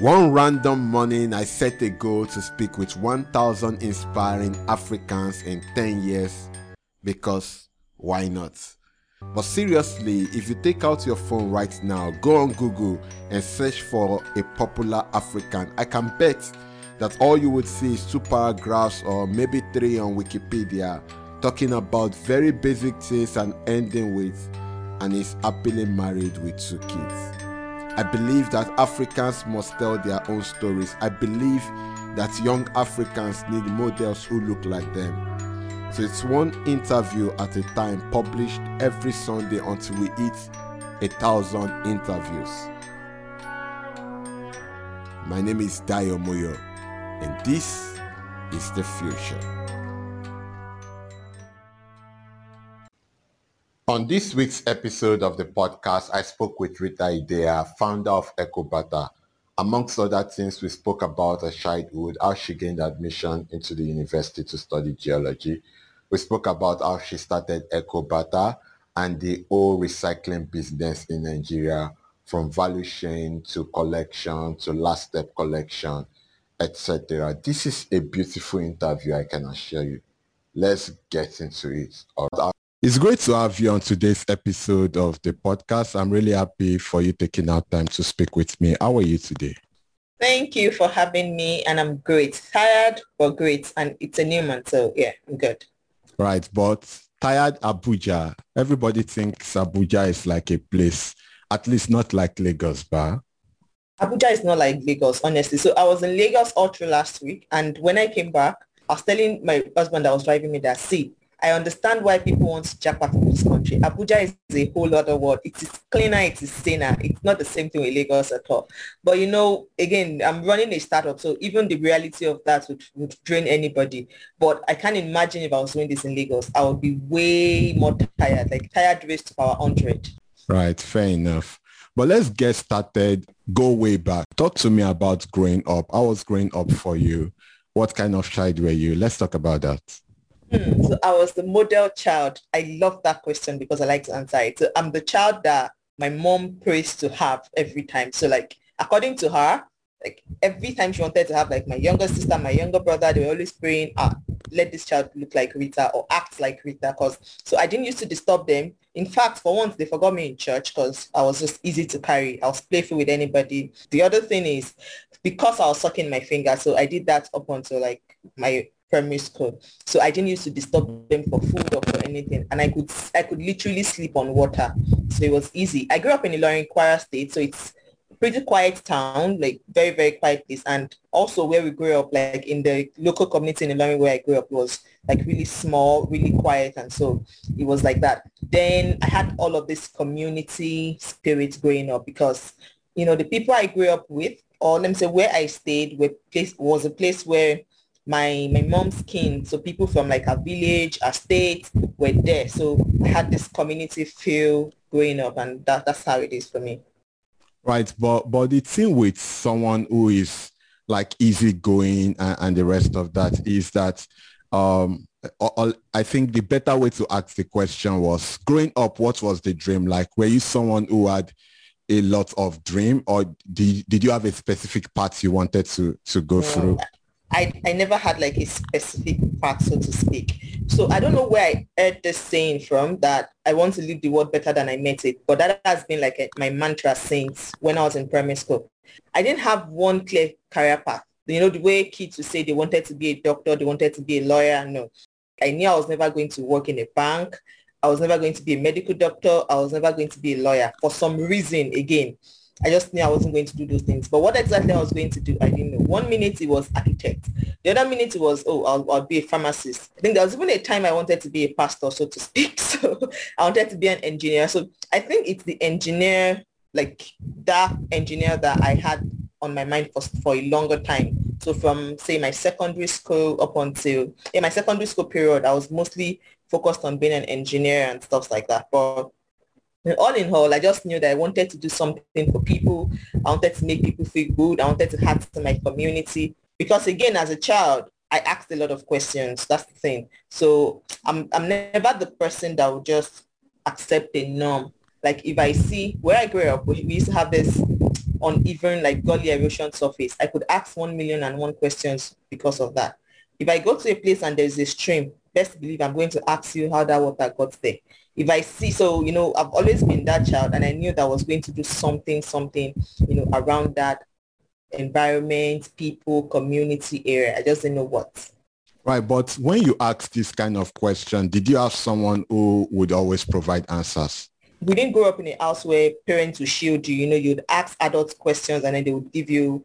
One random morning, I set a goal to speak with 1,000 inspiring Africans in 10 years because why not? But seriously, if you take out your phone right now, go on Google and search for a popular African, I can bet that all you would see is two paragraphs or maybe three on Wikipedia talking about very basic things and ending with, and is happily married with two kids. I believe that Africans must tell their own stories. I believe that young Africans need models who look like them. So it's one interview at a time published every Sunday until we hit a thousand interviews. My name is Dayo Moyo, and this is the future. On this week's episode of the podcast, I spoke with Rita Idehai, founder of Ecobarter. Amongst other things, we spoke about her childhood, how she gained admission into the university to study geology. We spoke about how she started Ecobarter and the whole recycling business in Nigeria, from value chain to collection to last step collection, etc. This is a beautiful interview, I can assure you. Let's get into it. It's great to have you on today's episode of the podcast. I'm really happy for you taking out time to speak with me. How are you today? Thank you for having me and I'm great. Tired but great and it's a new month so yeah, I'm good. Right, but tired Abuja. Everybody thinks Abuja is like a place, at least not like Lagos, but Abuja is not like Lagos, honestly. So I was in Lagos all through last week and when I came back, I was telling my husband that was driving me that, see, I understand why people want to jump out of this country. Abuja is a whole other world. It is cleaner, it is saner. It's not the same thing with Lagos at all. But you know, again, I'm running a startup, so even the reality of that would, would drain anybody. But I can't imagine if I was doing this in Lagos, I would be way more tired, like tired raised to power 100. Right, fair enough. But let's get started, go way back. Talk to me about growing up. I was growing up for you. What kind of child were you? Let's talk about that. Hmm, so I was the model child. I love that question because I like to answer it. So I'm the child that my mom prays to have every time. So like according to her, like every time she wanted to have like my younger sister, my younger brother, they were always praying, ah, let this child look like Rita or act like Rita. Cause so I didn't used to disturb them. In fact, for once they forgot me in church because I was just easy to carry. I was playful with anybody. The other thing is because I was sucking my finger, so I did that up until like my primary school. So I didn't used to disturb them for food or for anything. And I could I could literally sleep on water. So it was easy. I grew up in Ilorin, Kwara State. So it's pretty quiet town, like very, very quiet place. And also where we grew up, like in the local community in Ilorin where I grew up was like really small, really quiet. And so it was like that. Then I had all of this community spirit growing up because, you know, the people I grew up with, or let me say where I stayed were place, was a place where my my mom's kin so people from like a village a state were there so i had this community feel growing up and that, that's how it is for me right but but the thing with someone who is like easygoing and, and the rest of that is that um I think the better way to ask the question was growing up, what was the dream like? Were you someone who had a lot of dream or did, did you have a specific path you wanted to, to go through? I, I never had like a specific path, so to speak. So I don't know where I heard this saying from that I want to leave the world better than I met it. But that has been like a, my mantra since when I was in primary school. I didn't have one clear career path. You know, the way kids would say they wanted to be a doctor, they wanted to be a lawyer. No, I knew I was never going to work in a bank. I was never going to be a medical doctor. I was never going to be a lawyer. For some reason, again, I just knew I wasn't going to do those things. But what exactly I was going to do, I didn't know. One minute it was architect. The other minute it was, oh, I'll, I'll be a pharmacist. I think there was even a time I wanted to be a pastor, so to speak. So I wanted to be an engineer. So I think it's the engineer, like that engineer that I had on my mind for, for a longer time. So from, say, my secondary school up until, in my secondary school period, I was mostly focused on being an engineer and stuff like that. But all in all, I just knew that I wanted to do something for people. I wanted to make people feel good. I wanted to add to my community. Because again, as a child, I asked a lot of questions. That's the thing. So I'm, I'm never the person that would just accept a norm. Like if I see where I grew up, we used to have this uneven like gully erosion surface. I could ask one million and one questions because of that. If I go to a place and there's a stream, best believe I'm going to ask you how that water got there. If I see, so, you know, I've always been that child and I knew that I was going to do something, something, you know, around that environment, people, community area. I just didn't know what. Right, but when you ask this kind of question, did you have someone who would always provide answers? We didn't grow up in a house where parents would shield you. You know, you'd ask adults questions and then they would give you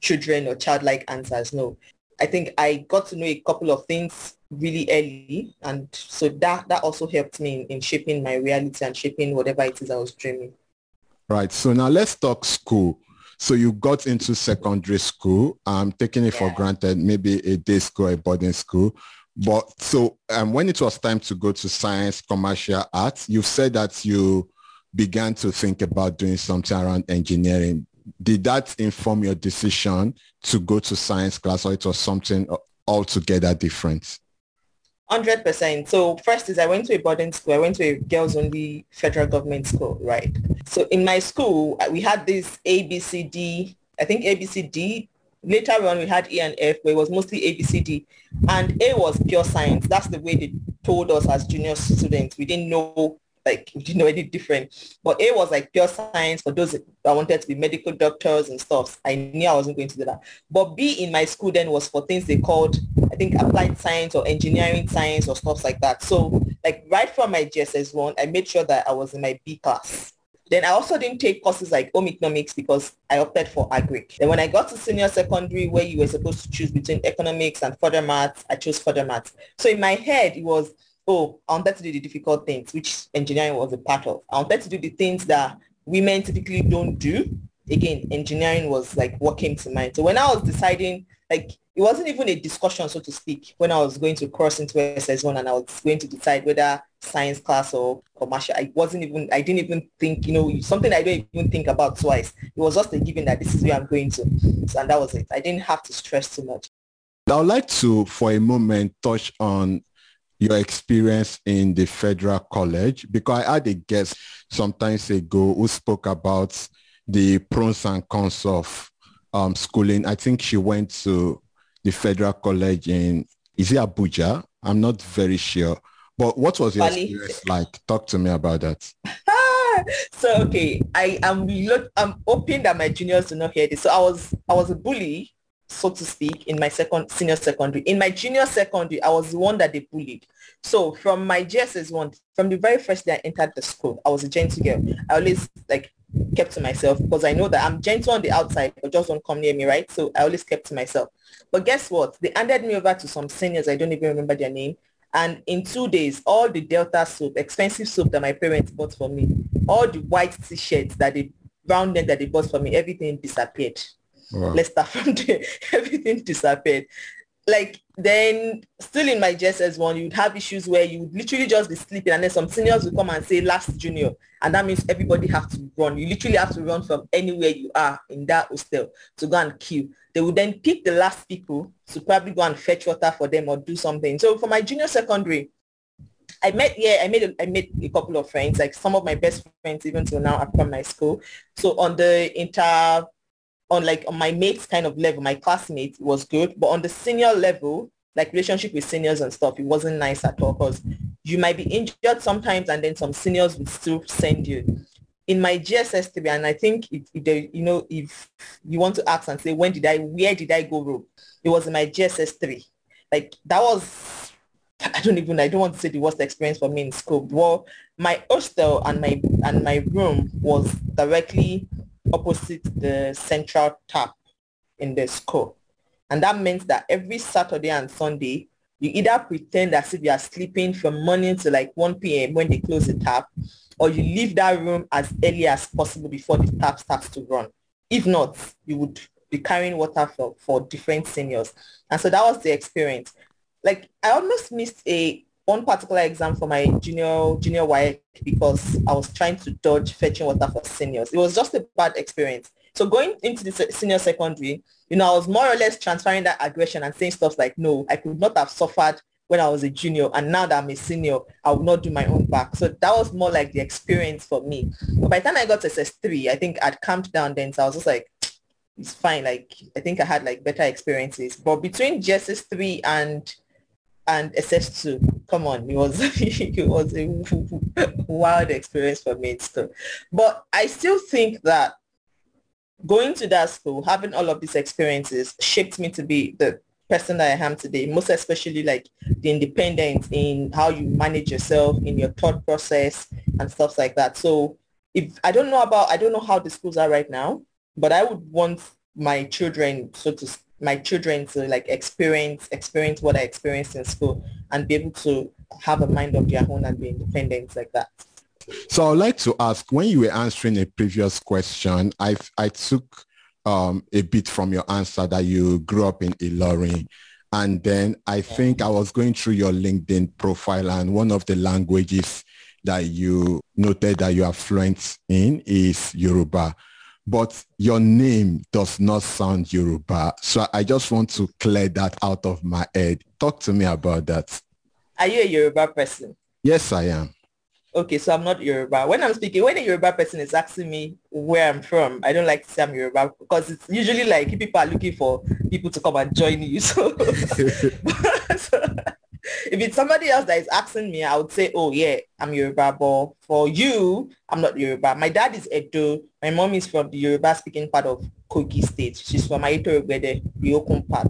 children or childlike answers. No, I think I got to know a couple of things really early, and so that that also helped me in, in shaping my reality and shaping whatever it is I was dreaming. Right. So now let's talk school. So you got into secondary school. I'm taking it yeah. for granted, maybe a day school, a boarding school. But so um, when it was time to go to science, commercial arts, you said that you began to think about doing something around engineering. Did that inform your decision to go to science class or it was something altogether different? 100%. So first is I went to a boarding school. I went to a girls only federal government school, right? So in my school, we had this ABCD, I think ABCD. Later on, we had E and F, where it was mostly ABCD. And A was pure science. That's the way they told us as junior students. We didn't know like you know any different. But A was like pure science for those that wanted to be medical doctors and stuff. I knew I wasn't going to do that. But B in my school then was for things they called, I think applied science or engineering science or stuff like that. So like right from my JSS one, I made sure that I was in my B class. Then I also didn't take courses like home economics because I opted for agric. Then when I got to senior secondary where you were supposed to choose between economics and further maths, I chose further maths. So in my head, it was oh, I wanted to do the difficult things, which engineering was a part of. I wanted to do the things that women typically don't do. Again, engineering was like what came to mind. So when I was deciding, like it wasn't even a discussion, so to speak, when I was going to cross into SS1 and I was going to decide whether science class or commercial. I wasn't even, I didn't even think, you know, something I don't even think about twice. It was just a given that this is where I'm going to. So, and that was it. I didn't have to stress too much. I would like to, for a moment, touch on your experience in the federal college because I had a guest sometimes ago who spoke about the pros and cons of um, schooling. I think she went to the federal college in, is it Abuja? I'm not very sure. But what was your Bali. experience like? Talk to me about that. so okay, I am look I'm hoping that my juniors do not hear this. So I was I was a bully so to speak, in my second senior secondary. In my junior secondary, I was the one that they bullied. So from my JSS one, from the very first day I entered the school, I was a gentle girl. I always like kept to myself because I know that I'm gentle on the outside, but just don't come near me, right? So I always kept to myself. But guess what? They handed me over to some seniors. I don't even remember their name. And in two days, all the Delta soap, expensive soap that my parents bought for me, all the white t-shirts that they brown that they bought for me, everything disappeared. Wow. Let's start from there. Everything disappeared. Like then still in my JSS one, you'd have issues where you would literally just be sleeping and then some seniors would come and say last junior. And that means everybody have to run. You literally have to run from anywhere you are in that hostel to go and queue. They would then pick the last people to probably go and fetch water for them or do something. So for my junior secondary, I met yeah I made a, I made a couple of friends like some of my best friends even till now are from my school. So on the inter on like on my mates kind of level, my classmates was good, but on the senior level, like relationship with seniors and stuff, it wasn't nice at all because you might be injured sometimes and then some seniors would still send you. In my JSS 3, and I think, if, if you know, if you want to ask and say, when did I, where did I go wrong? It was in my JSS 3. Like that was, I don't even, I don't want to say the worst experience for me in school. Well, my hostel and my, and my room was directly opposite the central tap in the school. And that meant that every Saturday and Sunday, you either pretend as if you are sleeping from morning to like 1 p.m. when they close the tap, or you leave that room as early as possible before the tap starts to run. If not, you would be carrying water for, for different seniors. And so that was the experience. Like I almost missed a one particular exam for my junior junior YEC because I was trying to dodge fetching water for seniors. It was just a bad experience. So going into the senior secondary, you know, I was more or less transferring that aggression and saying stuff like, no, I could not have suffered when I was a junior and now that I'm a senior, I would not do my own back. So that was more like the experience for me. But by the time I got to SS3, I think I'd calmed down then. So I was just like, it's fine. Like, I think I had like better experiences. But between JSS3 and and SS2, come on, it was it was a wild experience for me still. But I still think that going to that school, having all of these experiences shaped me to be the person that I am today, most especially like the independence in how you manage yourself in your thought process and stuff like that. So if I don't know about, I don't know how the schools are right now, but I would want my children, so to my children to like experience experience what I experienced in school and be able to have a mind of their own and be independent like that. So I'd like to ask, when you were answering a previous question, I I took um, a bit from your answer that you grew up in Ilorin. And then I think I was going through your LinkedIn profile and one of the languages that you noted that you are fluent in is Yoruba. But your name does not sound Yoruba. So I just want to clear that out of my head. Talk to me about that. Are you a Yoruba person? Yes, I am okay, so I'm not Yoruba. When I'm speaking, when a Yoruba person is asking me where I'm from, I don't like to say I'm Yoruba because it's usually like people are looking for people to come and join you. So, so if it's somebody else that is asking me, I would say, oh yeah, I'm Yoruba. But for you, I'm not Yoruba. My dad is Edo. My mom is from the Yoruba speaking part of Kogi State. She's from Aiyetoro Gbede, the Okun part.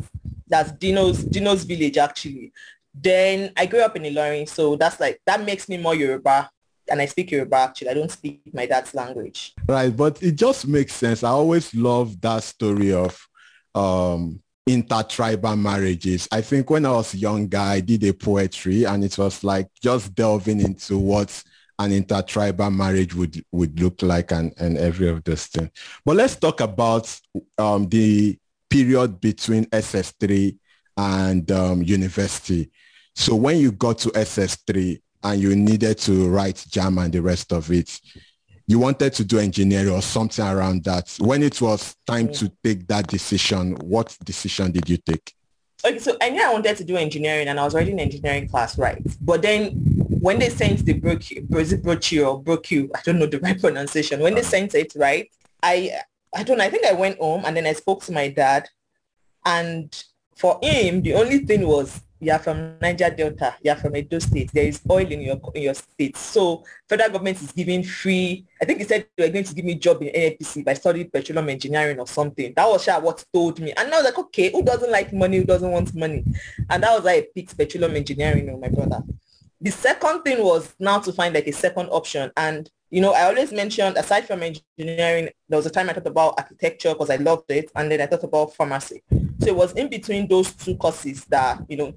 That's Dino's Dino's village actually. Then I grew up in Ilorin, so that's like that makes me more Yoruba. And I speak Yoruba actually. I don't speak my dad's language. Right, but it just makes sense. I always love that story of um intertribal marriages. I think when I was younger, I did a poetry and it was like just delving into what an intertribal marriage would, would look like and, and every of those things. But let's talk about um, the period between SS3 and um, university. So when you got to SS3 and you needed to write and the rest of it, you wanted to do engineering or something around that. When it was time to take that decision, what decision did you take? Okay, so I knew I wanted to do engineering and I was already in engineering class, right? But then when they sent the brochure, brochure or brochure, I don't know the right pronunciation. When they sent it, right, I I don't know, I think I went home and then I spoke to my dad and for him, the only thing was you're from Niger Delta, you're from Edo State, there is oil in your in your state. So federal government is giving free, I think he said they were going to give me a job in NNPC by studying petroleum engineering or something. That was what told me. And I was like, okay, who doesn't like money, who doesn't want money? And that was why I picked petroleum engineering, know, my brother. The second thing was now to find like a second option. And, you know, I always mentioned, aside from engineering, there was a time I thought about architecture because I loved it. And then I thought about pharmacy. So it was in between those two courses that, you know,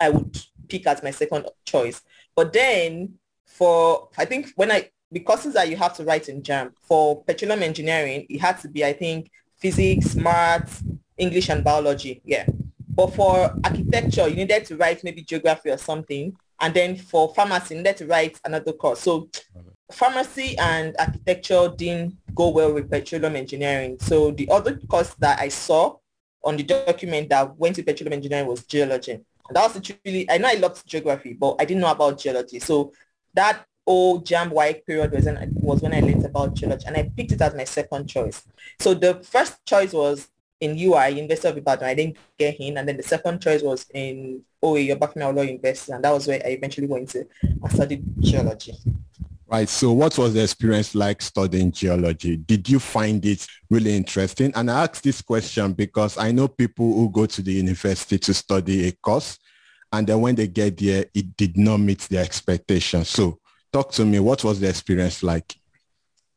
I would pick as my second choice. But then for, I think when I, the courses that you have to write in JAMB, for petroleum engineering, it had to be, I think, physics, maths, English and biology. Yeah. But for architecture, you needed to write maybe geography or something. And then for pharmacy, you needed to write another course. So pharmacy and architecture didn't go well with petroleum engineering. So the other course that I saw on the document that went to petroleum engineering was geology. And that was truly, I know I loved geography, but I didn't know about geology. So that old JAMB white period was when, I, was when I learned about geology and I picked it as my second choice. So the first choice was in UI, University of Ibadan. I didn't get in. And then the second choice was in OA, Obafemi Awolowo University. And that was where I eventually went to and studied geology. Right. So what was the experience like studying geology? Did you find it really interesting? And I ask this question because I know people who go to the university to study a course and then when they get there, it did not meet their expectations. So talk to me, what was the experience like?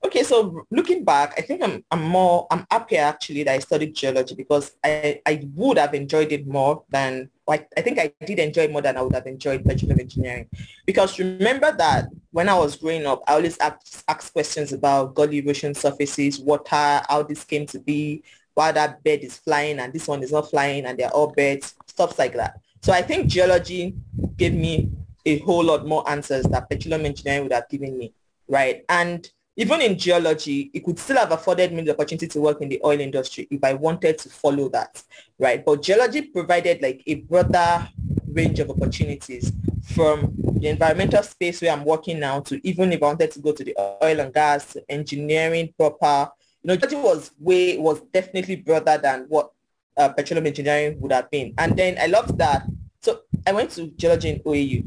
Okay, so looking back, I think I'm, I'm more, I'm happier actually that I studied geology because I, I would have enjoyed it more than, I, I think I did enjoy more than I would have enjoyed petroleum engineering. Because remember that when I was growing up, I always asked, asked questions about gully erosion surfaces, water, how this came to be, why that bed is flying and this one is not flying and they're all beds, stuff like that. So I think geology gave me a whole lot more answers that petroleum engineering would have given me, right? And even in geology, it could still have afforded me the opportunity to work in the oil industry if I wanted to follow that, right? But geology provided like a broader range of opportunities from the environmental space where I'm working now to even if I wanted to go to the oil and gas, engineering proper, you know, it was way, was definitely broader than what uh, petroleum engineering would have been. And then I loved that. So I went to geology in OAU.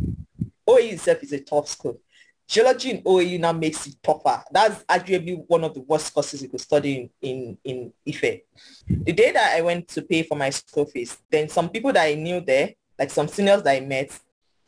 OAU itself is a tough school geology in OAU now makes it tougher. That's arguably one of the worst courses you could study in, in, in Ife. The day that I went to pay for my school fees, then some people that I knew there, like some seniors that I met,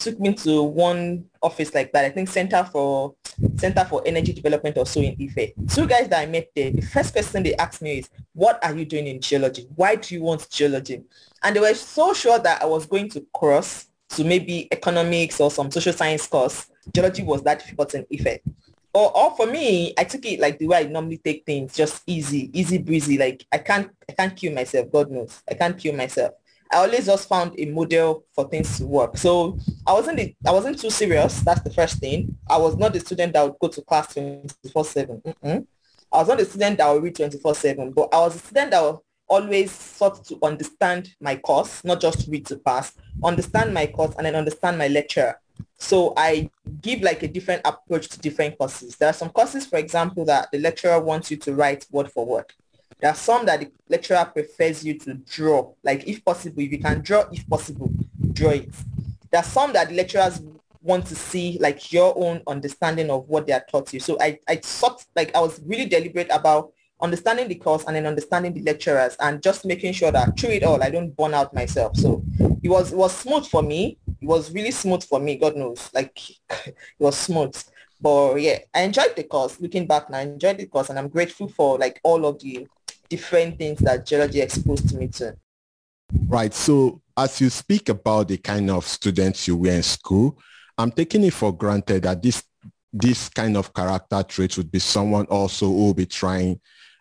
took me to one office like that. I think Center for Center for Energy Development or so in Ife. Two guys that I met there, the first question they asked me is, what are you doing in geology? Why do you want geology? And they were so sure that I was going to cross to maybe economics or some social science course geology was that difficult in effect. Or, or for me, I took it like the way I normally take things, just easy, easy breezy. Like I can't, I can't kill myself. God knows, I can't kill myself. I always just found a model for things to work. So I wasn't, the, I wasn't too serious. That's the first thing. I was not the student that would go to class 24/7. I was not the student that would read 24/7, but I was a student that always sought to understand my course, not just read to pass, understand my course and then understand my lecturer. So I give like a different approach to different courses. There are some courses, for example, that the lecturer wants you to write word for word. There are some that the lecturer prefers you to draw. Like if possible, if you can draw, if possible, draw it. There are some that the lecturers want to see like your own understanding of what they are taught you. So I, I sought, like I was really deliberate about understanding the course and then understanding the lecturers and just making sure that through it all, I don't burn out myself. So it was, it was smooth for me it was really smooth for me. God knows, like it was smooth. But yeah, I enjoyed the course. Looking back now, I enjoyed the course, and I'm grateful for like all of the different things that geology exposed me to. Right. So as you speak about the kind of students you were in school, I'm taking it for granted that this this kind of character traits would be someone also who will be trying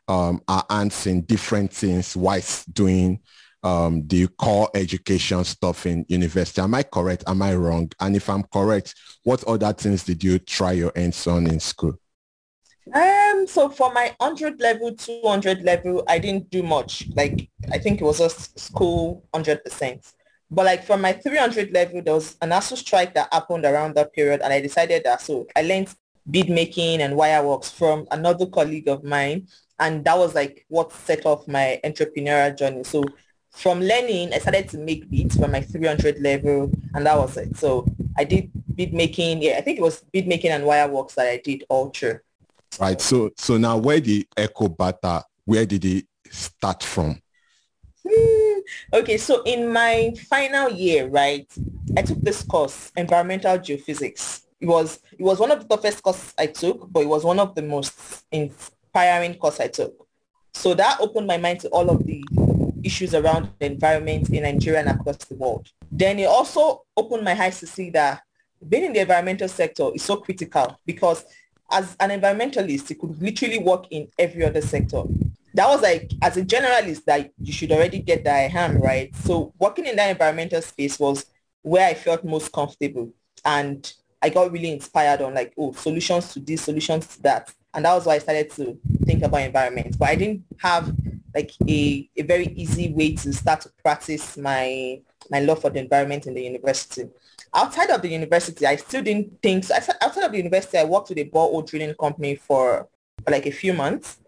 um, our hands in different things whilst doing um, the core education stuff in university. Am I correct? Am I wrong? And if I'm correct, what other things did you try your hands on in school? Um, so for my 100 level, 200 level, I didn't do much. Like, I think it was just school 100%. But like from my 300 level, there was an ASUU strike that happened around that period. And I decided that, so I learned bead making and wire works from another colleague of mine. And that was like what set off my entrepreneurial journey. So from learning, I started to make beads from my 300 level, and that was it. So I did bead making. Yeah, I think it was bead making and wire works that I did all through. Right. So so now where the Ecobarter, where did it start from? Hmm. Okay, so in my final year, right, I took this course, environmental geophysics. It was it was one of the toughest courses I took, but it was one of the most inspiring course I took. So that opened my mind to all of the issues around the environment in Nigeria and across the world. Then it also opened my eyes to see that being in the environmental sector is so critical because as an environmentalist, you could literally work in every other sector. That was like, as a generalist, that you should already get that I am, right? So working in that environmental space was where I felt most comfortable. And I got really inspired on like, oh, solutions to this, solutions to that. And that was why I started to think about environment. But I didn't have like a, a very easy way to start to practice my my love for the environment in the university. Outside of the university, I still didn't think, so outside of the university, I worked with a borehole drilling company for, for like a few months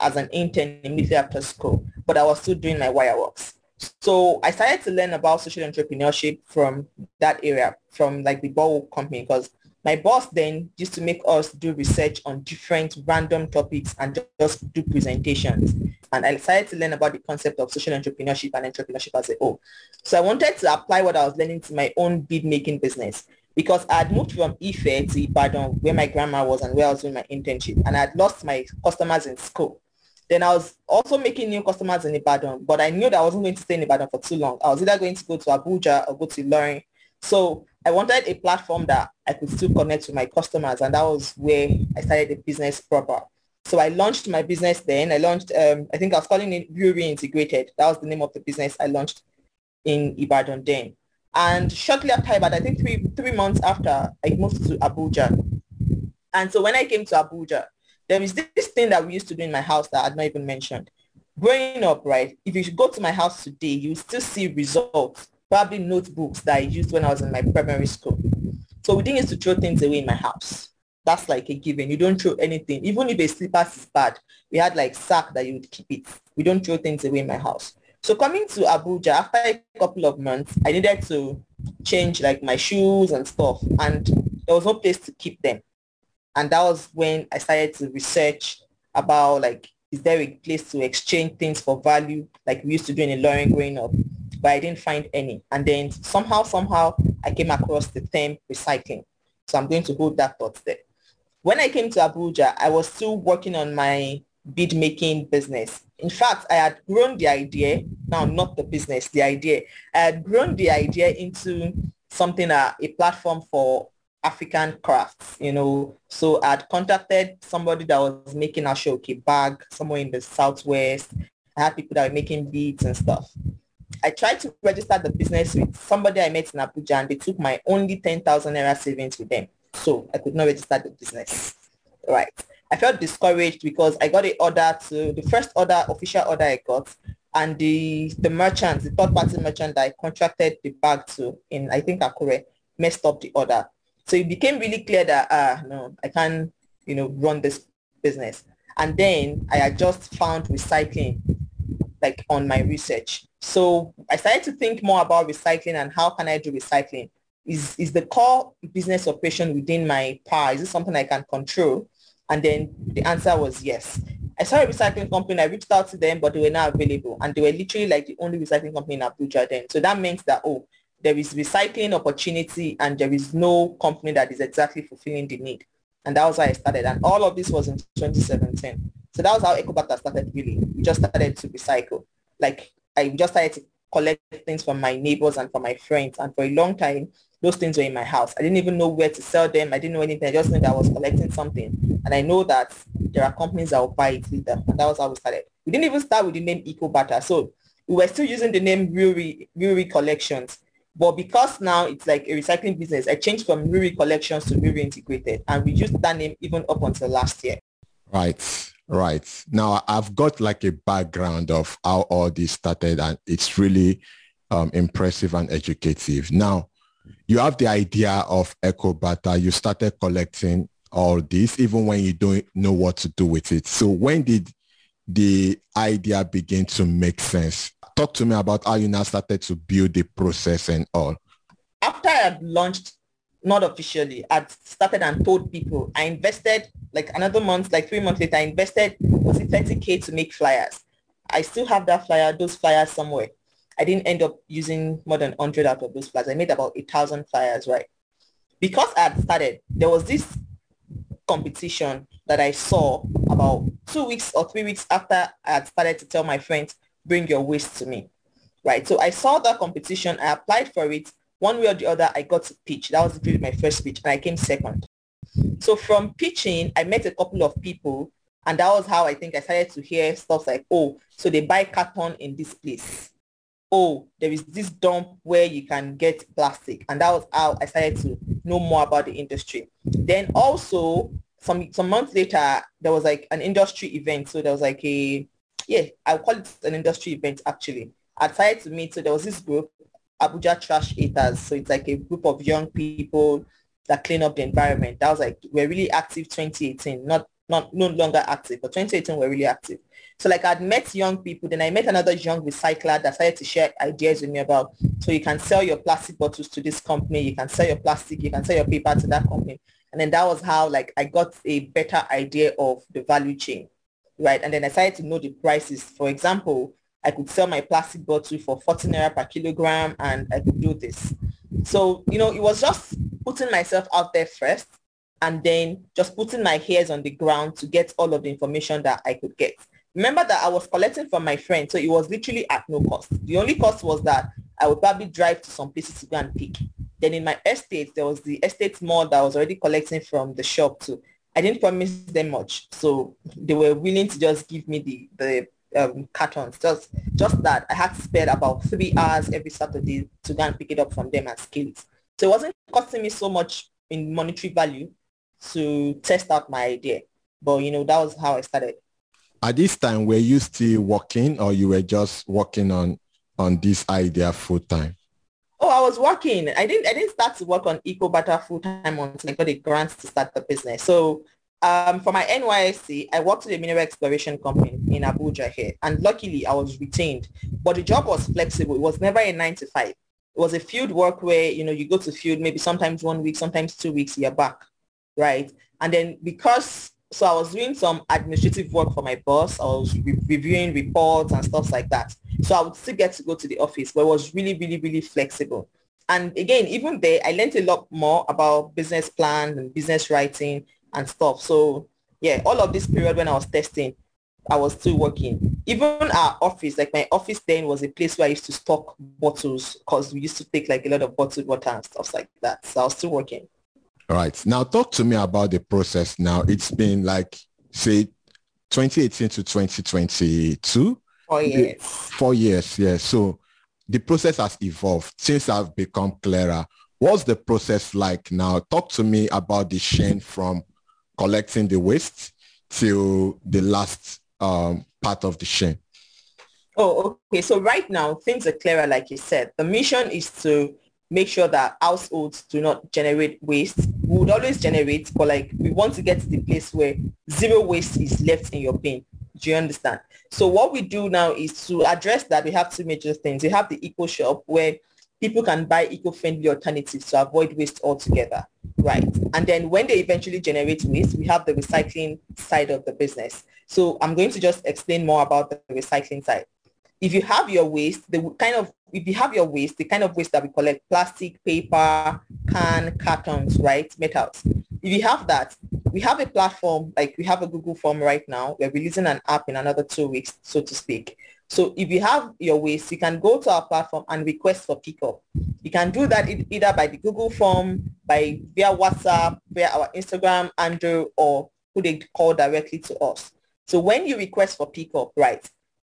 as an intern immediately after school, but I was still doing my wire works. So I started to learn about social entrepreneurship from that area, from like the borehole company, because my boss then used to make us do research on different random topics and just do presentations. And I decided to learn about the concept of social entrepreneurship and entrepreneurship as a whole. So I wanted to apply what I was learning to my own bead making business because I had moved from Ife to Ibadan where my grandma was and where I was doing my internship. And I had lost my customers in school. Then I was also making new customers in Ibadan, but I knew that I wasn't going to stay in Ibadan for too long. I was either going to go to Abuja or go to Ilorin. So I wanted a platform that I could still connect to my customers. And that was where I started the business proper. So I launched my business then. I launched, um, I think I was calling it Brewery Integrated. That was the name of the business I launched in Ibadan then. And shortly after Ibadan, I think three, three months after, I moved to Abuja. And so when I came to Abuja, there is this thing that we used to do in my house that I had not even mentioned. Growing up, right, if you should go to my house today, you still see results probably notebooks that I used when I was in my primary school. So we didn't used to throw things away in my house. That's like a given. You don't throw anything. Even if a slippers is bad, we had like sack that you would keep it. We don't throw things away in my house. So coming to Abuja, after a couple of months, I needed to change like my shoes and stuff. And there was no place to keep them. And that was when I started to research about like, is there a place to exchange things for value like we used to do in Ilorin growing up? but I didn't find any. And then somehow, somehow, I came across the term recycling. So I'm going to hold that thought there. When I came to Abuja, I was still working on my bead making business. In fact, I had grown the idea, now not the business, the idea. I had grown the idea into something, uh, a platform for African crafts, you know. So I had contacted somebody that was making a aso-oke bag somewhere in the Southwest. I had people that were making beads and stuff. I tried to register the business with somebody I met in Abuja and they took my only 10,000 Naira savings with them. So I could not register the business. Right. I felt discouraged because I got a order to, the first order, official order I got, and the, the merchant, the third party merchant that I contracted the bag to in, I think Akure, messed up the order. So it became really clear that, uh, no, I can't, you know, run this business. And then I had just found recycling like on my research. So I started to think more about recycling and how can I do recycling? Is, is the core business operation within my power? Is it something I can control? And then the answer was yes. I saw a recycling company. I reached out to them, but they were not available. And they were literally like the only recycling company in Abuja then. So that meant that, oh, there is recycling opportunity and there is no company that is exactly fulfilling the need. And that was how I started. And all of this was in 2017. So that was how Ecobarter started really. We just started to recycle. Like I just started to collect things from my neighbors and from my friends. And for a long time, those things were in my house. I didn't even know where to sell them. I didn't know anything. I just knew that I was collecting something. And I know that there are companies that will buy it later. And that was how we started. We didn't even start with the name Ecobarter. So we were still using the name Ruri, Ruri Collections. But because now it's like a recycling business, I changed from Ruri Collections to Ruri Integrated. And we used that name even up until last year. Right. Right. Now I've got like a background of how all this started and it's really um, impressive and educative. Now you have the idea of Ecobarter. You started collecting all this even when you don't know what to do with it. So when did the idea begin to make sense? Talk to me about how you now started to build the process and all. After I had launched not officially. I started and told people. I invested like another month, like three months later, I invested was it 30k to make flyers. I still have that flyer, those flyers somewhere. I didn't end up using more than 100 out of those flyers. I made about thousand flyers, right? Because I had started, there was this competition that I saw about two weeks or three weeks after I had started to tell my friends, bring your waste to me, right? So I saw that competition. I applied for it one way or the other, I got to pitch. That was my first pitch, and I came second. So from pitching, I met a couple of people, and that was how I think I started to hear stuff like, oh, so they buy carton in this place. Oh, there is this dump where you can get plastic. And that was how I started to know more about the industry. Then also, some, some months later, there was like an industry event. So there was like a, yeah, I'll call it an industry event actually. I decided to meet. So there was this group Abuja Trash Eaters. So it's like a group of young people that clean up the environment. That was like, we're really active 2018, not, not no longer active, but 2018 we're really active. So like I'd met young people, then I met another young recycler that started to share ideas with me about, so you can sell your plastic bottles to this company, you can sell your plastic, you can sell your paper to that company. And then that was how like I got a better idea of the value chain, right? And then I started to know the prices. For example, I could sell my plastic bottle for 40 naira per kilogram and I could do this. So, you know, it was just putting myself out there first and then just putting my hairs on the ground to get all of the information that I could get. Remember that I was collecting from my friends, so it was literally at no cost. The only cost was that I would probably drive to some places to go and pick. Then in my estate, there was the estate mall that I was already collecting from the shop too. I didn't promise them much, so they were willing to just give me the, the um, cartons. Just just that I had to spend about three hours every Saturday to go and pick it up from them and scale it. So it wasn't costing me so much in monetary value to test out my idea. But you know, that was how I started. At this time, were you still working or you were just working on on this idea full time? Oh, I was working. I didn't I didn't start to work on Ecobarter full time until I got a grant to start the business. So um, for my NYSC, I worked with a mineral exploration company in Abuja here, and luckily I was retained. But the job was flexible. It was never a nine to five. It was a field work where you know you go to field maybe sometimes one week, sometimes two weeks, you're back, right? And then because so I was doing some administrative work for my boss. I was re- reviewing reports and stuff like that. So I would still get to go to the office, but it was really, really, really flexible. And again, even there, I learned a lot more about business plan and business writing and stuff. So yeah, all of this period when I was testing, I was still working. Even our office, like my office then was a place where I used to stock bottles because we used to take like a lot of bottled water and stuff like that. So I was still working. All right. Now talk to me about the process now. It's been like, say, 2018 to 2022. Four years. Four years, yeah. So the process has evolved since I've become clearer. What's the process like now? Talk to me about the chain from collecting the waste till the last um, part of the chain. Oh, okay. So right now things are clearer, like you said. The mission is to make sure that households do not generate waste. We would always generate, but like we want to get to the place where zero waste is left in your bin. Do you understand? So what we do now is to address that. We have two major things. We have the eco shop where people can buy eco-friendly alternatives to avoid waste altogether, right? And then when they eventually generate waste, we have the recycling side of the business. So I'm going to just explain more about the recycling side if you have your waste, the kind of if you have your waste, the kind of waste that we collect, plastic, paper, can, cartons, right, metals. If you have that, we have a platform, like we have a Google form right now. We're releasing an app in another two weeks, so to speak. So if you have your waste, you can go to our platform and request for pickup. You can do that either by the Google form, by via WhatsApp, via our Instagram, Andrew, or who they call directly to us. So when you request for pickup, right,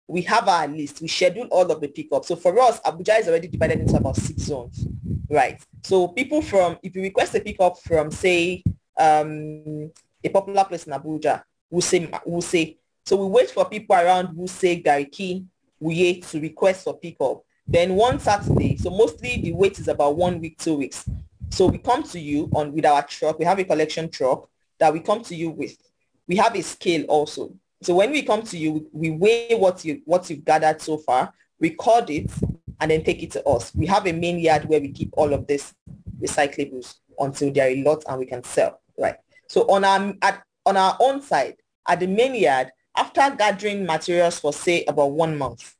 we have our list. We schedule all of the pickups. So for us, Abuja is already divided into about six zones, right? So people from, if you request a pickup from, say, um, a popular place in Abuja, Wuse, Wuse. So we wait for people around Wuse, Gariki, Wuye to request for pickup. Then one Saturday, so mostly the wait is about one week, two weeks. So we come to you on with our truck. We have a collection truck that we come to you with. We have a scale also. So when we come to you, we weigh what you what you've gathered so far, record it, and then take it to us. We have a main yard where we keep all of this recyclables until there are a lot and we can sell. Right. So on our at, on our own side, at the main yard, after gathering materials for say about one month,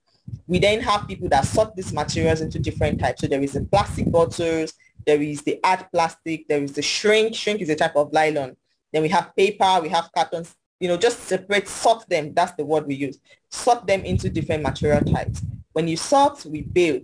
we then have people that sort these materials into different types. So there is the plastic bottles, there is the art plastic, there is the shrink. Shrink is a type of nylon. Then we have paper, we have cartons, you know, just separate, sort them. That's the word we use. Sort them into different material types. When you sort, we bale.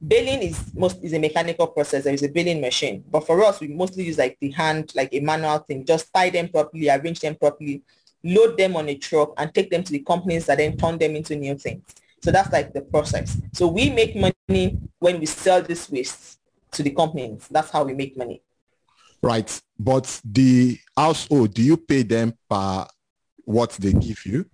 Baling is most is a mechanical process. There is a baling machine. But for us, we mostly use like the hand, like a manual thing. Just tie them properly, arrange them properly, load them on a truck and take them to the companies that then turn them into new things. So that's like the process. So we make money when we sell this waste to the companies. That's how we make money. Right. But the household, do you pay them per what they give you?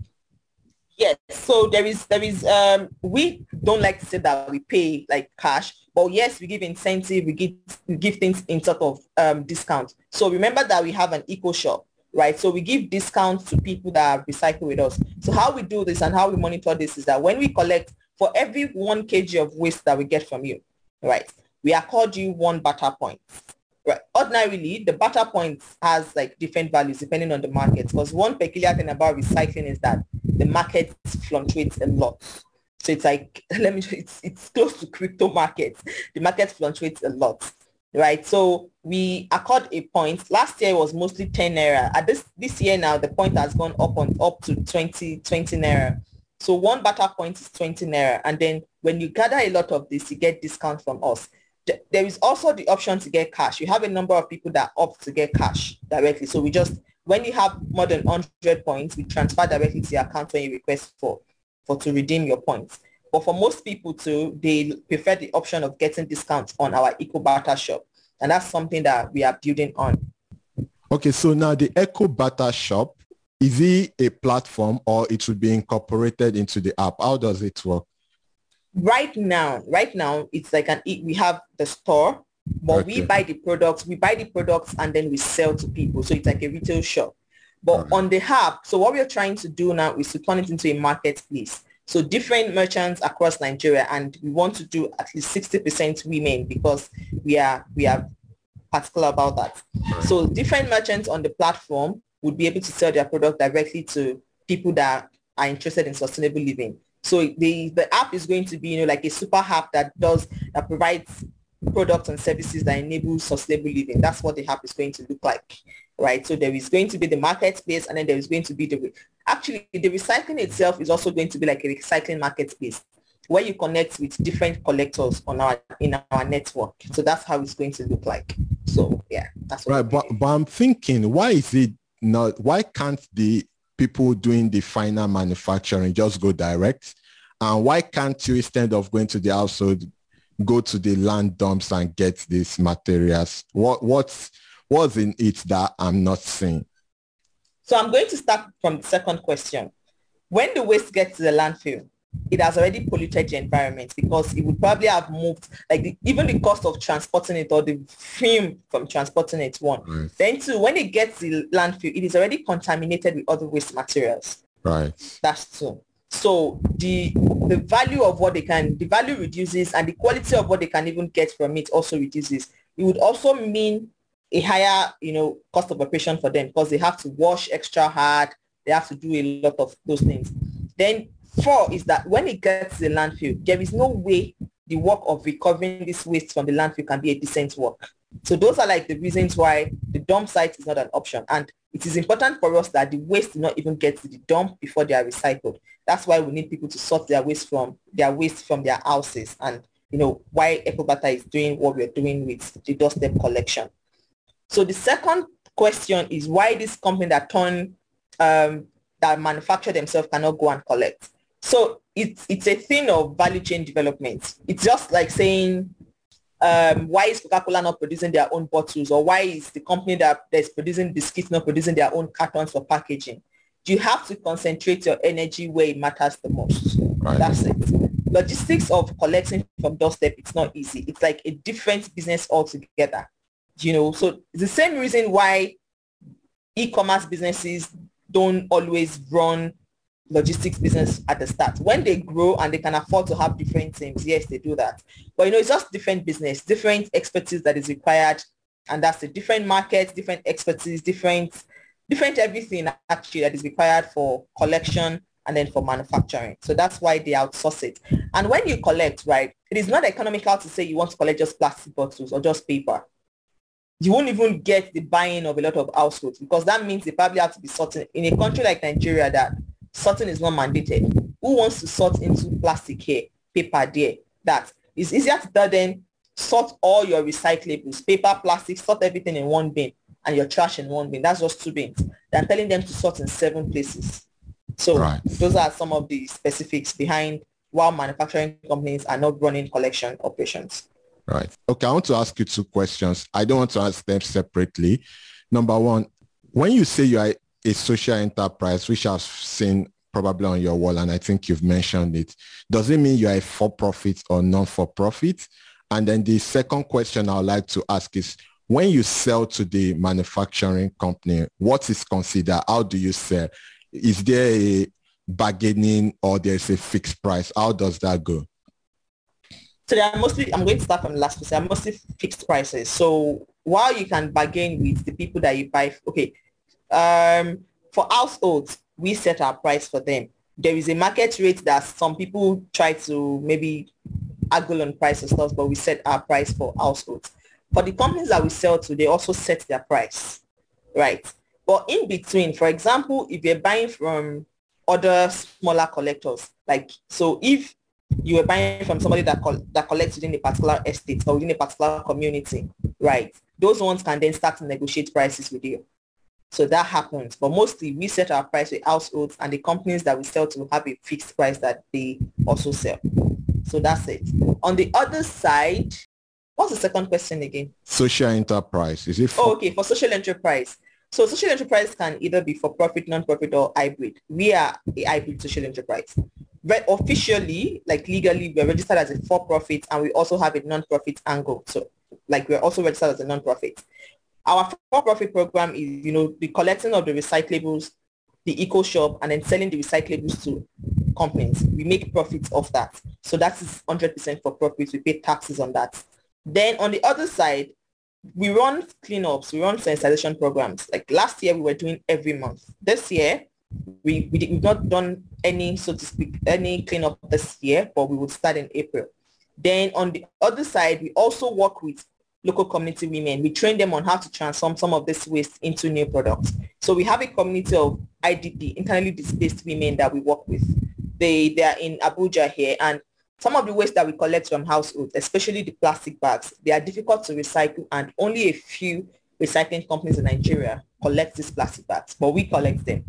Yes. So there is there is um we don't like to say that we pay like cash, but yes, we give incentive, we give we give things in sort of um discount. So remember that we have an eco shop, right? So we give discounts to people that recycle with us. So how we do this and how we monitor this is that when we collect for every one kg of waste that we get from you, right? We accord you one Barter point. Right. Ordinarily, the Barter points has like different values depending on the market. Because one peculiar thing about recycling is that the market fluctuates a lot. So it's like, let me, it's, it's close to crypto markets. The market fluctuates a lot, right? So we accord a point. Last year was mostly 10 naira. At this, this year now, the point has gone up on up to 20, 20 naira. So one Barter point is 20 naira. And then when you gather a lot of this, you get discount from us there is also the option to get cash. You have a number of people that opt to get cash directly. So we just, when you have more than 100 points, we transfer directly to your account when you request for, for to redeem your points. But for most people too, they prefer the option of getting discounts on our Ecobarter shop. And that's something that we are building on. Okay, so now the Ecobarter shop, is it a platform or it should be incorporated into the app? How does it work? Right now, right now, it's like an, we have the store, but okay. we buy the products, we buy the products and then we sell to people. So it's like a retail shop. But on the app, so what we're trying to do now is to turn it into a marketplace. So different merchants across Nigeria, and we want to do at least 60% women because we are we are particular about that. So different merchants on the platform would be able to sell their product directly to people that are interested in sustainable living. So the the app is going to be you know like a super app that does that provides products and services that enable sustainable living. That's what the app is going to look like right? So there is going to be the marketplace and then there is going to be the, actually the recycling itself is also going to be like a recycling marketplace where you connect with different collectors on our, in our network. So that's how it's going to look like. So yeah, that's right. But, but I'm thinking, why is it not, why can't the people doing the final manufacturing just go direct? And why can't you, instead of going to the household, go to the land dumps and get these materials? What, what's, What's in it that I'm not seeing? So I'm going to start from the second question. When the waste gets to the landfill, it has already polluted the environment because it would probably have moved, like the, even the cost of transporting it or the film from transporting it, one. Right. Then two, when it gets the landfill, it is already contaminated with other waste materials. Right. That's two. So the the value of what they can, the value reduces and the quality of what they can even get from it also reduces. It would also mean a higher, you know, cost of operation for them because they have to wash extra hard. They have to do a lot of those things. Then four is that when it gets to the landfill, there is no way the work of recovering this waste from the landfill can be a decent work. So those are like the reasons why the dump site is not an option. And it is important for us that the waste do not even get to the dump before they are recycled. That's why we need people to sort their waste from their waste from their houses. And you know why Ecobarter is doing what we're doing with the doorstep collection. So the second question is why this company that turn um, that manufacture themselves cannot go and collect. So it's it's a thing of value chain development. It's just like saying um, why is Coca-Cola not producing their own bottles or why is the company that is producing biscuits not producing their own cartons for packaging? You have to concentrate your energy where it matters the most. Right. That's it. Logistics of collecting from doorstep, it's not easy. It's like a different business altogether you know, so it's the same reason why e-commerce businesses don't always run logistics business at the start. When they grow and they can afford to have different teams, yes, they do that. But you know, it's just different business, different expertise that is required. And that's a different market, different expertise, different, different everything actually that is required for collection and then for manufacturing. So that's why they outsource it. And when you collect, right, it is not economical to say you want to collect just plastic bottles or just paper you won't even get the buying of a lot of households because that means they probably have to be sorting in a country like Nigeria that sorting is not mandated. Who wants to sort into plastic here, paper there? That is easier to tell them sort all your recyclables, paper, plastic, sort everything in one bin and your trash in one bin. That's just two bins. Than telling them to sort in seven places. So right. those are some of the specifics behind why manufacturing companies are not running collection operations. Right. Okay, I want to ask you two questions. I don't want to ask them separately. Number one, when you say you are a social enterprise, which I've seen probably on your wall, and I think you've mentioned it, does it mean you are a for-profit or non-for-profit? And then the second question I would like to ask is, when you sell to the manufacturing company, what is considered? How do you sell? Is there a bargaining or there's a fixed price? How does that go? So are mostly, I'm going to start from the last question, mostly fixed prices. So while you can bargain with the people that you buy, okay, um, for households, we set our price for them. There is a market rate that some people try to maybe argue on price and stuff, but we set our price for households. For the companies that we sell to, they also set their price, right? But in between, for example, if you're buying from other smaller collectors, like, so if you were buying from somebody that col- that collects within a particular estate or within a particular community, right? Those ones can then start to negotiate prices with you. So that happens. But mostly we set our price with households and the companies that we sell to have a fixed price that they also sell. So that's it. On the other side, what's the second question again? Social enterprise. Is it? For- oh, okay. For social enterprise. So social enterprise can either be for profit, non-profit or hybrid. We are a hybrid social enterprise But officially, like legally, we're registered as a for-profit and we also have a non-profit angle. So like we're also registered as a non-profit. Our for-profit program is, you know, the collecting of the recyclables, the eco shop, and then selling the recyclables to companies. We make profits off that. So that is 100% for profits. We pay taxes on that. Then on the other side, we run cleanups, we run sensitization programs. Like last year, we were doing every month. This year, we, we did, we've not done any, so to speak, any cleanup this year, but we will start in April. Then on the other side, we also work with local community women. We train them on how to transform some of this waste into new products. So we have a community of IDP, internally displaced women that we work with. They, they are in Abuja here and some of the waste that we collect from households, especially the plastic bags, they are difficult to recycle and only a few recycling companies in Nigeria collect these plastic bags, but we collect them.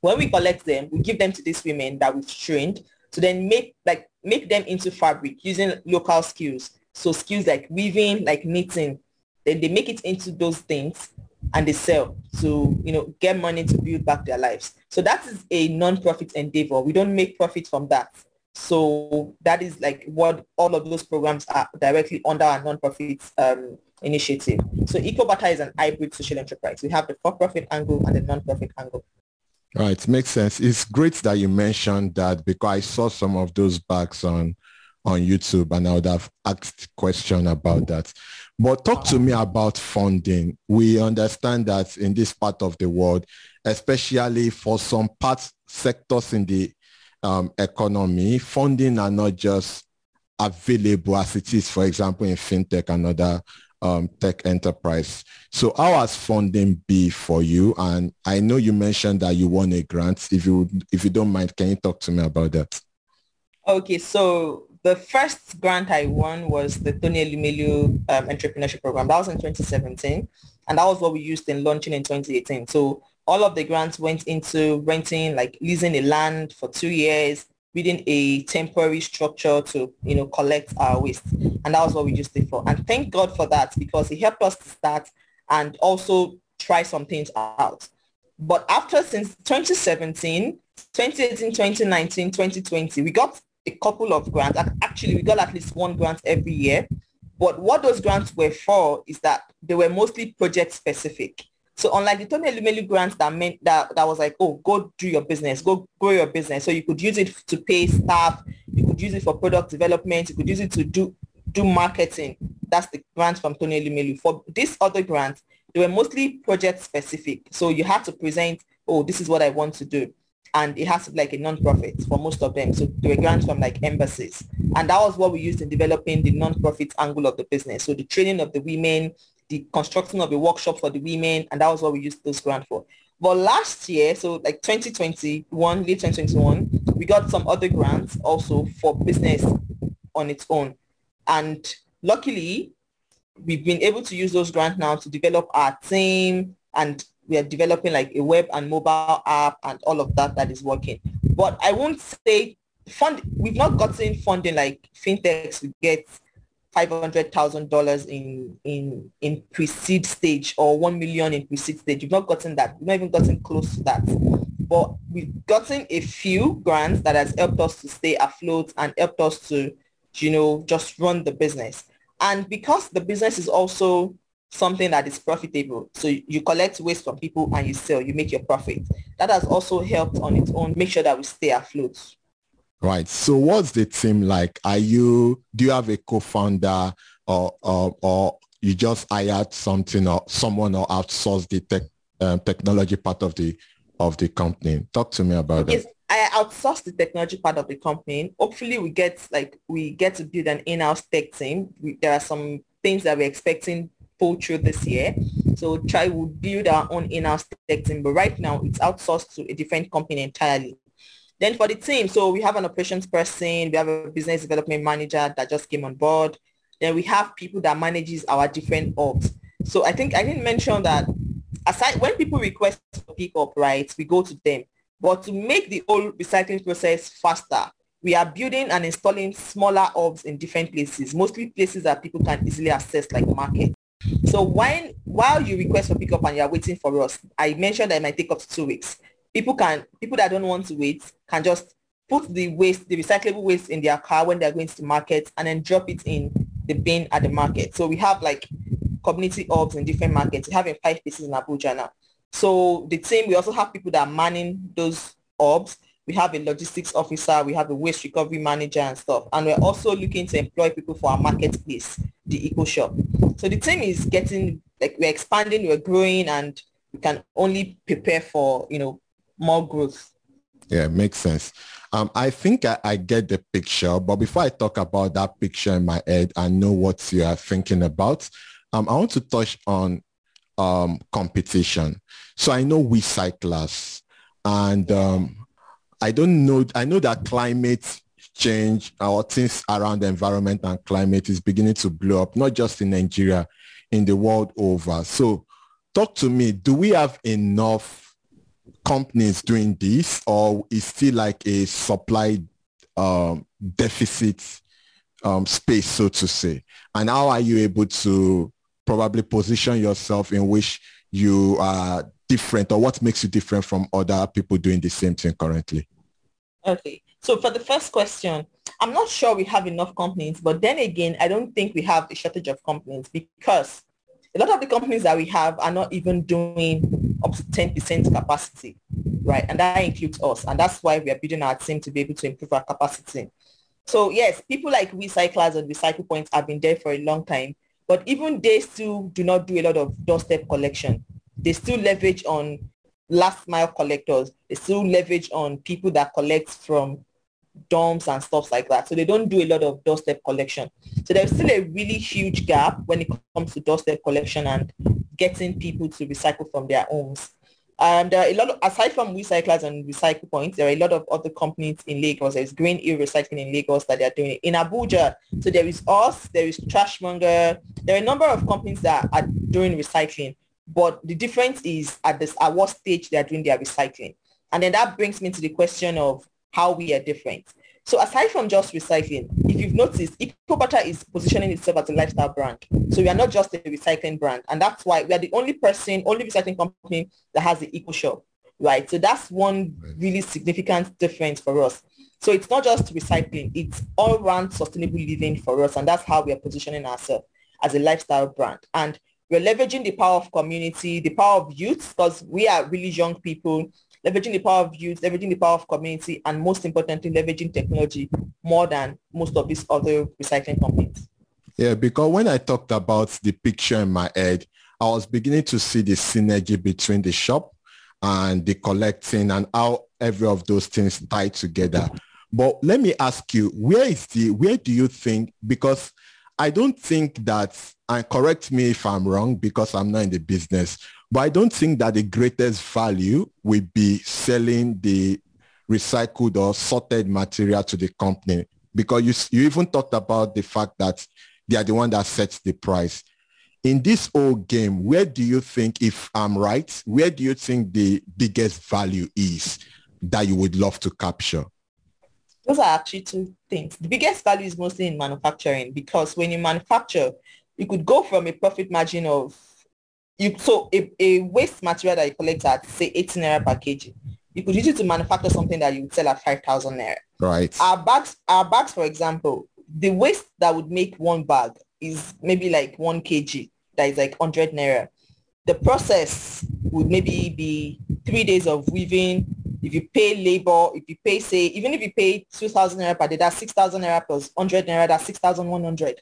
When we collect them, we give them to these women that we've trained to then make like make them into fabric using local skills. So skills like weaving, like knitting, then they make it into those things and they sell to, you know, get money to build back their lives. So that is a non-profit endeavor. We don't make profit from that. So that is like what all of those programs are directly under our non-profit um, initiative. So Ecobarter is an hybrid social enterprise. We have the for-profit angle and the non-profit angle. Right, makes sense. It's great that you mentioned that because I saw some of those bags on on YouTube and I would have asked question about that. But talk to me about funding. We understand that in this part of the world, especially for some parts sectors in the um, economy, funding are not just available as it is, for example, in fintech and other um, tech enterprise. So how has funding be for you? And I know you mentioned that you won a grant. If you if you don't mind, can you talk to me about that? Okay, so the first grant I won was the Tony Elumelu um, Entrepreneurship Program. That was in 2017, and that was what we used in launching in 2018. So all of the grants went into renting, like leasing a land for two years, building a temporary structure to, you know, collect our waste. And that was what we used it for. And thank God for that because it helped us to start and also try some things out. But after since 2017, 2018, 2019, 2020, we got a couple of grants. Actually, we got at least one grant every year. But what those grants were for is that they were mostly project specific. So unlike the Tony Elumelu grants that meant that that was like, oh, go do your business, go grow your business. So you could use it to pay staff, you could use it for product development, you could use it to do do marketing. That's the grant from Tony Elumelu. For this other grant, they were mostly project specific. So you had to present, oh, this is what I want to do. And it has like a non-profit for most of them. So there were grants from like embassies. And that was what we used in developing the non-profit angle of the business. So the training of the women, the construction of a workshop for the women, and that was what we used those grants for. But last year, so like 2021, late 2021, we got some other grants also for business on its own. And luckily, we've been able to use those grants now to develop our team and we are developing like a web and mobile app and all of that that is working. But I won't say fund, we've not gotten funding like fintechs we get $500,000 in, in, in pre-seed stage or 1 million in pre-seed stage. We've not gotten that. We've not even gotten close to that. But we've gotten a few grants that has helped us to stay afloat and helped us to, you know, just run the business. And because the business is also something that is profitable, so you collect waste from people and you sell, you make your profit. That has also helped on its own make sure that we stay afloat. Right. So what's the team like? Are you, do you have a co-founder or, or, or you just hired something or someone or outsourced the tech, um, technology part of the, of the company? Talk to me about yes, that. I outsource the technology part of the company. Hopefully we get like, we get to build an in-house tech team. We, there are some things that we're expecting through this year. So try will build our own in-house team, but right now it's outsourced to a different company entirely. Then for the team, so we have an operations person, we have a business development manager that just came on board. Then we have people that manages our different orgs. So I think I didn't mention that aside when people request pickup, right, we go to them. But to make the whole recycling process faster, we are building and installing smaller orbs in different places, mostly places that people can easily access like market. So when while you request for pickup and you are waiting for us, I mentioned that it might take up to two weeks people can people that don't want to wait can just put the waste, the recyclable waste in their car when they're going to the market and then drop it in the bin at the market. So we have like community hubs in different markets. We have in five places in Abuja now. So the team, we also have people that are manning those hubs. We have a logistics officer, we have a waste recovery manager and stuff. And we're also looking to employ people for our marketplace, the Eco Shop. So the team is getting, like we're expanding, we're growing, and we can only prepare for, you know, more growth. Yeah, makes sense. Um, I think I, I, get the picture, but before I talk about that picture in my head and know what you are thinking about, um, I want to touch on um, competition. So I know Wecyclers and um, I don't know, I know that climate change or things around the environment and climate is beginning to blow up, not just in Nigeria, in the world over. So talk to me, do we have enough companies doing this or is still like a supply um, deficit um, space, so to say? And how are you able to probably position yourself in which you are different or what makes you different from other people doing the same thing currently? Okay. So for the first question, I'm not sure we have enough companies, but then again, I don't think we have a shortage of companies because a lot of the companies that we have are not even doing up to 10% capacity, right? And that includes us. And that's why we are building our team to be able to improve our capacity. So yes, people like Wecyclers and RecyclePoints have been there for a long time, but even they still do not do a lot of doorstep collection. They still leverage on last mile collectors. They still leverage on people that collect from dorms and stuff like that. So they don't do a lot of doorstep collection. So there's still a really huge gap when it comes to doorstep collection and getting people to recycle from their homes. Um, there are a lot of, aside from Wecyclers and RecyclePoints, there are a lot of other companies in Lagos. There's Greenhill Recycling in Lagos that they're doing it. In Abuja, so there is us, there is Trashmonger. There are a number of companies that are doing recycling, but the difference is at this at what stage they are doing their recycling. And then that brings me to the question of how we are different. So aside from just recycling, if you've noticed, Ecobarter is positioning itself as a lifestyle brand. So we are not just a recycling brand. And that's why we are the only person, only recycling company that has the Eco Shop, right? So that's one really significant difference for us. So it's not just recycling, it's all around sustainable living for us. And that's how we are positioning ourselves as a lifestyle brand. And we're leveraging the power of community, the power of youth, because we are really young people leveraging the power of youth, leveraging the power of community, and most importantly, leveraging technology more than most of these other recycling companies. Yeah, because when I talked about the picture in my head, I was beginning to see the synergy between the shop and the collecting and how every of those things tie together. But let me ask you, where is the, where do you think, because I don't think that, and correct me if I'm wrong because I'm not in the business, but I don't think that the greatest value will be selling the recycled or sorted material to the company because you, you even talked about the fact that they are the one that sets the price. In this old game, where do you think, if I'm right, where do you think the biggest value is that you would love to capture? Those are actually two things. The biggest value is mostly in manufacturing because when you manufacture, you could go from a profit margin of you so a, a waste material that you collect at say 18 naira per kg you could use it to manufacture something that you would sell at 5,000 naira. Right. Our bags, our bags, for example, the waste that would make one bag is maybe like one kg. That is like 100 naira. The process would maybe be three days of weaving. If you pay labor, if you pay, say, even if you pay 2,000 naira per day, that's 6,000 naira plus 100 naira, that's 6,100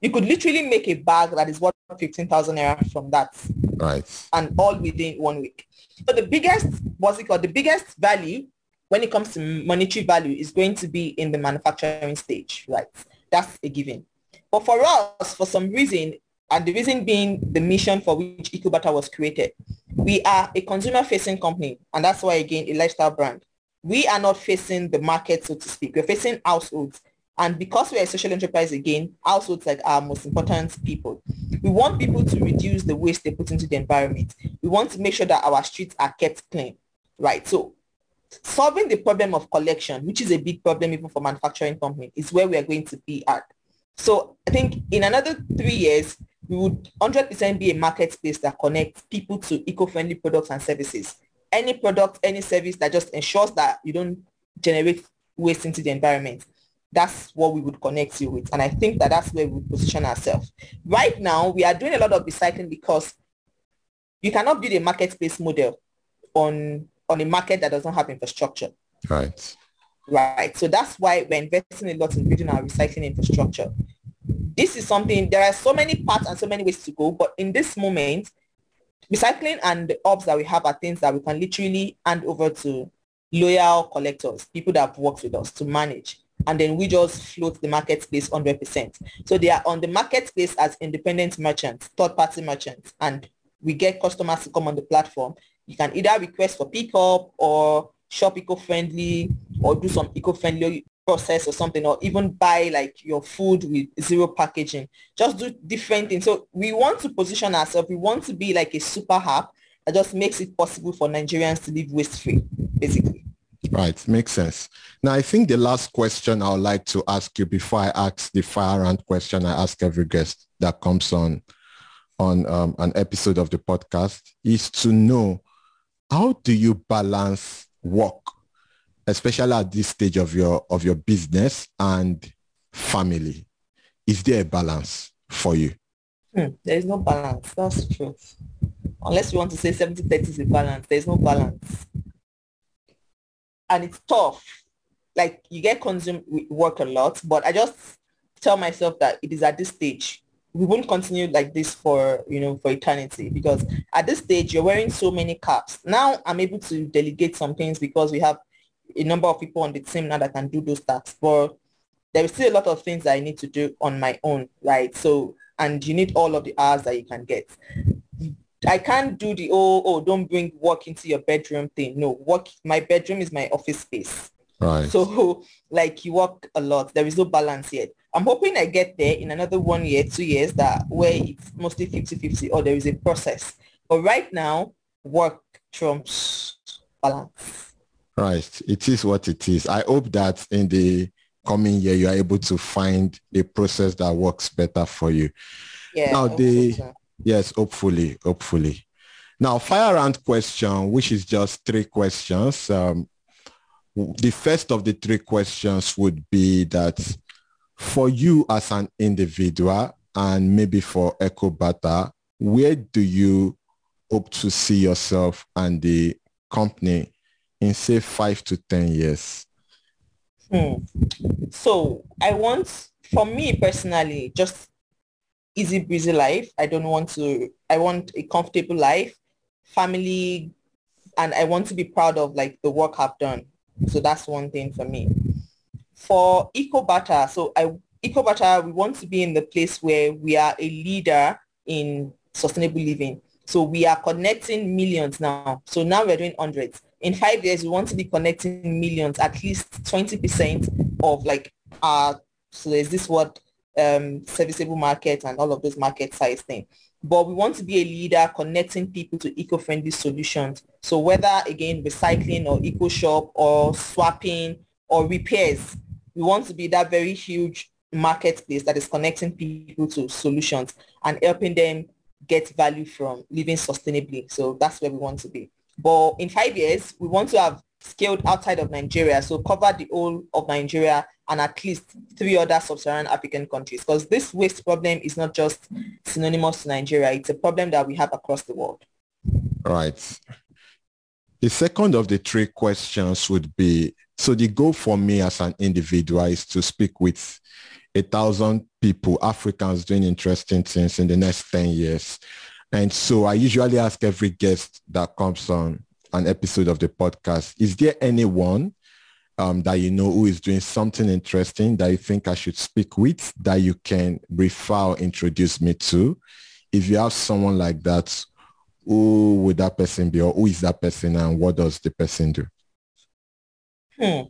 you could literally make a bag that is worth 15,000 naira from that. Right. And all within one week. So the biggest, what's it called? The biggest value when it comes to monetary value is going to be in the manufacturing stage, right? That's a given. But for us, for some reason, and the reason being the mission for which Ecobarter was created, we are a consumer-facing company, and that's why, again, a lifestyle brand. We are not facing the market, so to speak. We're facing households. And because we're a social enterprise again, households like our most important people. We want people to reduce the waste they put into the environment. We want to make sure that our streets are kept clean, right? So solving the problem of collection, which is a big problem even for manufacturing companies, is where we are going to be at. So I think in another three years, we would 100% be a marketplace that connects people to eco-friendly products and services. Any product, any service that just ensures that you don't generate waste into the environment. That's what we would connect you with. And I think that that's where we position ourselves. Right now, we are doing a lot of recycling because you cannot build a marketplace model on, on a market that doesn't have infrastructure. Right. Right. So that's why we're investing a lot in building our recycling infrastructure. This is something, there are so many parts and so many ways to go, but in this moment, recycling and the ops that we have are things that we can literally hand over to loyal collectors, people that have worked with us to manage. And then we just float the marketplace 100%. So they are on the marketplace as independent merchants, third-party merchants, and we get customers to come on the platform. You can either request for pickup or shop eco-friendly or do some eco-friendly process or something or even buy like your food with zero packaging just do different things so we want to position ourselves we want to be like a super app that just makes it possible for nigerians to live waste free basically right makes sense. Now i think the last question i would like to ask you before i ask the fire round question i ask every guest that comes on on um, an episode of the podcast is to know how do you balance work especially at this stage of your of your business and family? Is there a balance for you? Hmm, there is no balance that's the truth. unless you want to say 70 30 is a balance there's no balance and it's tough like you get consumed with work a lot but i just tell myself that it is at this stage we won't continue like this for you know for eternity because at this stage you're wearing so many caps now i'm able to delegate some things because we have a number of people on the team now that can do those tasks, but there is still a lot of things that I need to do on my own, right? So, and you need all of the hours that you can get. I can't do the, oh, oh, don't bring work into your bedroom thing. No, work, my bedroom is my office space. Right. So like you work a lot. There is no balance yet. I'm hoping I get there in another one year, two years that where it's mostly 50-50 or there is a process. But right now, work trumps balance. Right. It is what it is. I hope that in the coming year, you are able to find a process that works better for you. Yeah. Now the, so. Yes, hopefully, hopefully. Now, fire round question, which is just three questions. Um, the first of the three questions would be that for you as an individual and maybe for Echo Ecobarter, where do you hope to see yourself and the company in say five to 10 years? Hmm. So I want, for me personally, just easy breezy life. I don't want to, I want a comfortable life, family, and I want to be proud of like the work I've done. So that's one thing for me. For Ecobarter, so I Ecobarter, we want to be in the place where we are a leader in sustainable living. So we are connecting millions now. So now we're doing hundreds in five years, we want to be connecting millions, at least 20% of like our, so there's this what um, serviceable market and all of those market size thing. But we want to be a leader connecting people to eco-friendly solutions. So whether again, recycling or eco shop or swapping or repairs, we want to be that very huge marketplace that is connecting people to solutions and helping them get value from living sustainably. So that's where we want to be. But in five years, we want to have scaled outside of Nigeria, so cover the whole of Nigeria and at least three other sub-Saharan African countries. Because this waste problem is not just synonymous to Nigeria, it's a problem that we have across the world. Right. The second of the three questions would be, so the goal for me as an individual is to speak with a thousand people, Africans doing interesting things in the next 10 years. And so I usually ask every guest that comes on an episode of the podcast, is there anyone um, that you know who is doing something interesting that you think I should speak with that you can refer introduce me to? If you have someone like that, who would that person be or who is that person and what does the person do? Hmm.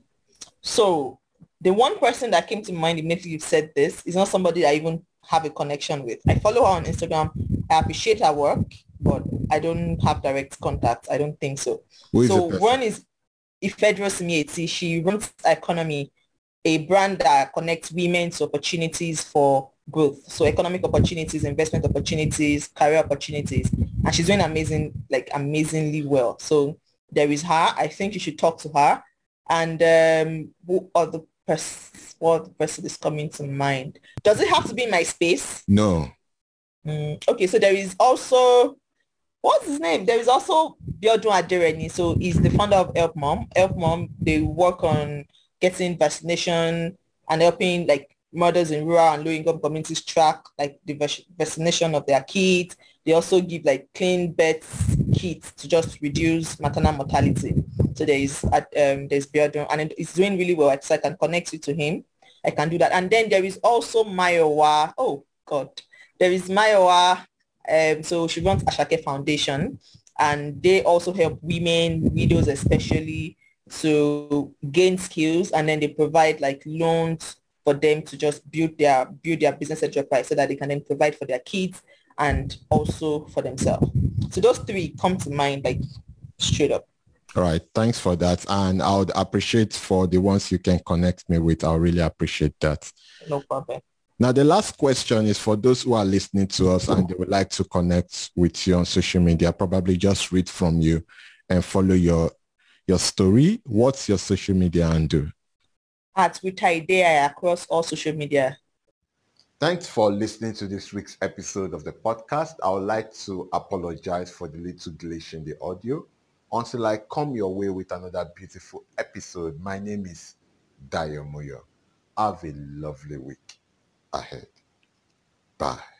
So the one person that came to mind immediately you said this is not somebody I even have a connection with. I follow her on Instagram. I appreciate her work, but I don't have direct contact. I don't think so. so one is Ife Durosinmi-Etti. She runs Herconomy, a brand that connects women to opportunities for growth. So economic opportunities, investment opportunities, career opportunities. And she's doing amazing, like amazingly well. So there is her. I think you should talk to her. And um, who other pers- what person is coming to mind? Does it have to be my space? No. Mm, okay, so there is also what's his name? There is also Biodun Adereni. So he's the founder of Help Mom. Help Mom, they work on getting vaccination and helping like mothers in rural and low-income communities track like the vaccination of their kids. They also give like clean birth kits to just reduce maternal mortality. So there is at um, there's Biodun and it's doing really well. So I can connect you to him. I can do that. And then there is also Mayowa. Oh God, there is Mayowa. Um, so she runs Ashake Foundation and they also help women, widows especially, to gain skills and then they provide like loans for them to just build their build their business enterprise so that they can then provide for their kids and also for themselves. So those three come to mind like straight up. All right. Thanks for that. And I would appreciate for the ones you can connect me with. I'll really appreciate that. No problem. Now, the last question is for those who are listening to us and they would like to connect with you on social media, probably just read from you and follow your your story. What's your social media handle? At With Idea across all social media. Thanks for listening to this week's episode of the podcast. I would like to apologize for the little glitch in the audio. Until I come your way with another beautiful episode, my name is Dayo Moyo. Have a lovely week ahead. Bye.